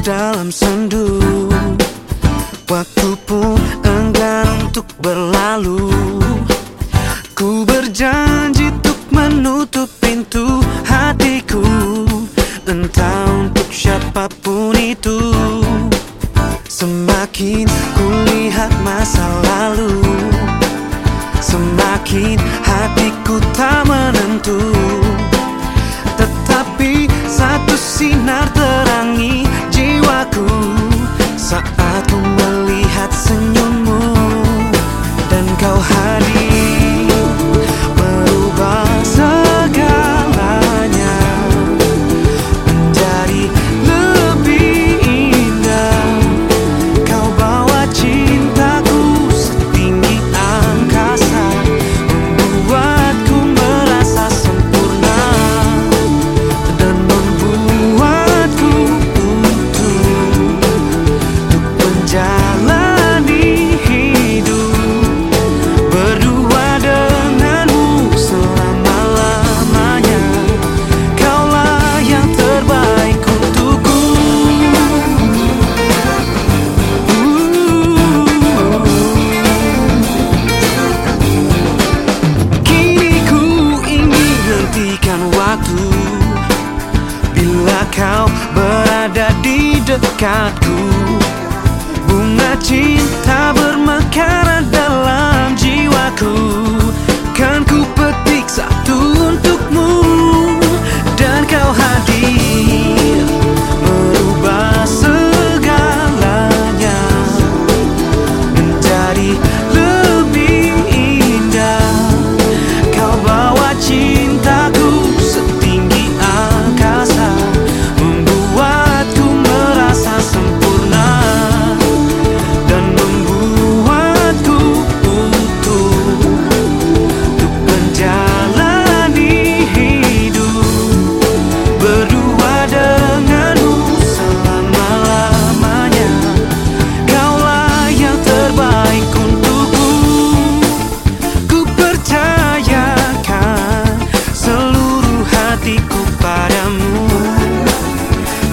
dalam sendu. Waktu pun enggan untuk berlalu. Ku berjanji untuk menutup pintu hatiku. Entah untuk siapa pun itu. Semakin kulihat masa lalu Semakin hatiku tak menentu I can't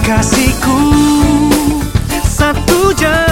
kasihku. Satu jam